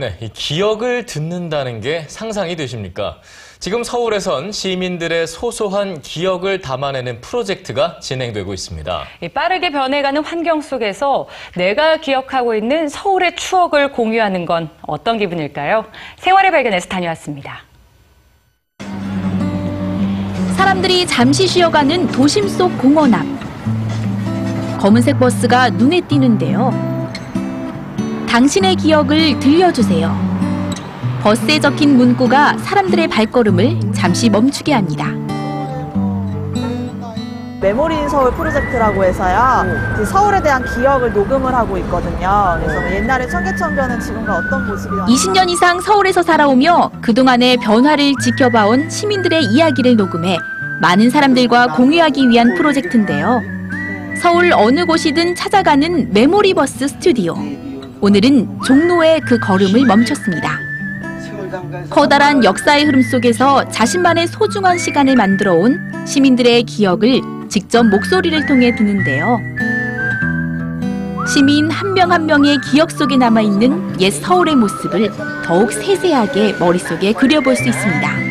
네, 이 기억을 듣는다는 게 상상이 되십니까? 지금 서울에선 시민들의 소소한 기억을 담아내는 프로젝트가 진행되고 있습니다. 이 빠르게 변해가는 환경 속에서 내가 기억하고 있는 서울의 추억을 공유하는 건 어떤 기분일까요? 생활의 발견에서 다녀왔습니다. 사람들이 잠시 쉬어가는 도심 속 공원 앞. 검은색 버스가 눈에 띄는데요. 당신의 기억을 들려주세요. 버스에 적힌 문구가 사람들의 발걸음을 잠시 멈추게 합니다. 메모리 서울 프로젝트라고 해서요. 이제 서울에 대한 기억을 녹음을 하고 있거든요. 그래서 옛날에 청계천변은 지금과 어떤 모습이 20년 이상 서울에서 살아오며 그동안의 변화를 지켜봐온 시민들의 이야기를 녹음해 많은 사람들과 공유하기 위한 프로젝트인데요. 서울 어느 곳이든 찾아가는 메모리 버스 스튜디오. 오늘은 종로에 그 걸음을 멈췄습니다. 커다란 역사의 흐름 속에서 자신만의 소중한 시간을 만들어 온 시민들의 기억을 직접 목소리를 통해 듣는데요. 시민 한 명 한 명의 기억 속에 남아있는 옛 서울의 모습을 더욱 세세하게 머릿속에 그려볼 수 있습니다.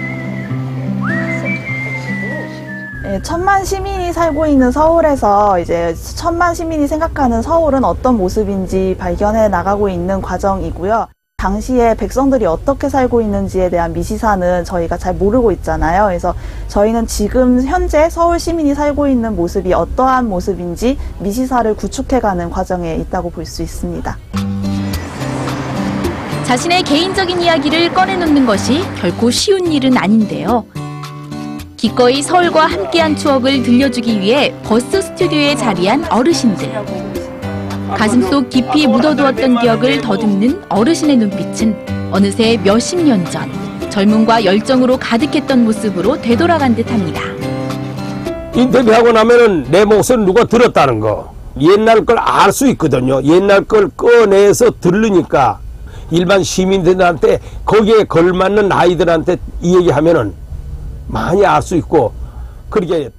예, 천만 시민이 살고 있는 서울에서 이제 천만 시민이 생각하는 서울은 어떤 모습인지 발견해 나가고 있는 과정이고요. 당시에 백성들이 어떻게 살고 있는지에 대한 미시사는 저희가 잘 모르고 있잖아요. 그래서 저희는 지금 현재 서울 시민이 살고 있는 모습이 어떠한 모습인지 미시사를 구축해가는 과정에 있다고 볼 수 있습니다. 자신의 개인적인 이야기를 꺼내놓는 것이 결코 쉬운 일은 아닌데요. 기꺼이 서울과 함께한 추억을 들려주기 위해 버스 스튜디오에 자리한 어르신들. 가슴 속 깊이 묻어두었던 기억을 더듬는 어르신의 눈빛은 어느새 몇십 년 전 젊음과 열정으로 가득했던 모습으로 되돌아간 듯합니다. 인터뷰하고 나면은 내 목소리 누가 들었다는 거 옛날 걸 알 수 있거든요 옛날 걸 꺼내서 들으니까 일반 시민들한테 거기에 걸맞는 아이들한테 이 얘기하면은 많이 알 수 있고 그렇게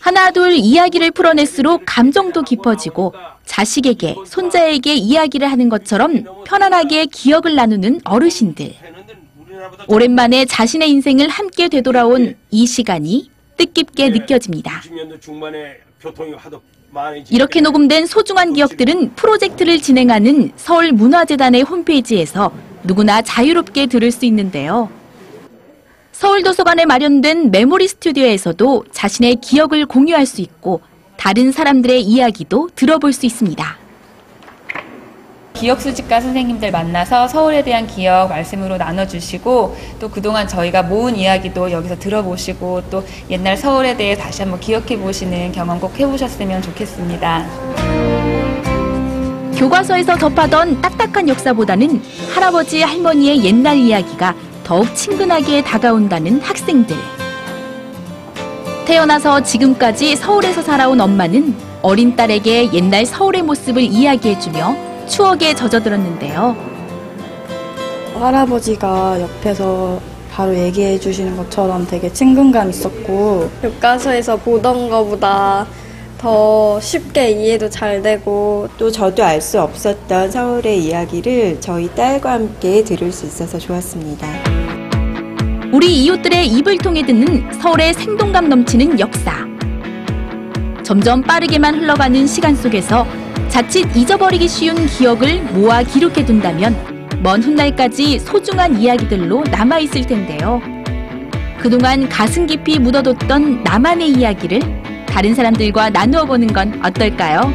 하나 둘 이야기를 풀어낼수록 감정도 깊어지고 자식에게 손자에게 이야기를 하는 것처럼 편안하게 기억을 나누는 어르신들. 오랜만에 자신의 인생을 함께 되돌아온 이 시간이 뜻깊게 느껴집니다. 90년대 중반에 교통이 하도 많이 이렇게 녹음된 소중한 기억들은 프로젝트를 진행하는 서울문화재단의 홈페이지에서 누구나 자유롭게 들을 수 있는데요. 서울도서관에 마련된 메모리 스튜디오에서도 자신의 기억을 공유할 수 있고 다른 사람들의 이야기도 들어볼 수 있습니다. 기억 수집가 선생님들 만나서 서울에 대한 기억 말씀으로 나눠주시고 또 그동안 저희가 모은 이야기도 여기서 들어보시고 또 옛날 서울에 대해 다시 한번 기억해 보시는 경험 꼭 해보셨으면 좋겠습니다. 교과서에서 접하던 딱딱한 역사보다는 할아버지 할머니의 옛날 이야기가 더욱 친근하게 다가온다는 학생들. 태어나서 지금까지 서울에서 살아온 엄마는 어린 딸에게 옛날 서울의 모습을 이야기해주며 추억에 젖어들었는데요. 할아버지가 옆에서 바로 얘기해 주시는 것처럼 되게 친근감 있었고 교과서에서 보던 거보다 더 쉽게 이해도 잘 되고 또 저도 알 수 없었던 서울의 이야기를 저희 딸과 함께 들을 수 있어서 좋았습니다. 우리 이웃들의 입을 통해 듣는 서울의 생동감 넘치는 역사. 점점 빠르게만 흘러가는 시간 속에서 자칫 잊어버리기 쉬운 기억을 모아 기록해 둔다면 먼 훗날까지 소중한 이야기들로 남아있을 텐데요. 그동안 가슴 깊이 묻어뒀던 나만의 이야기를 다른 사람들과 나누어 보는 건 어떨까요?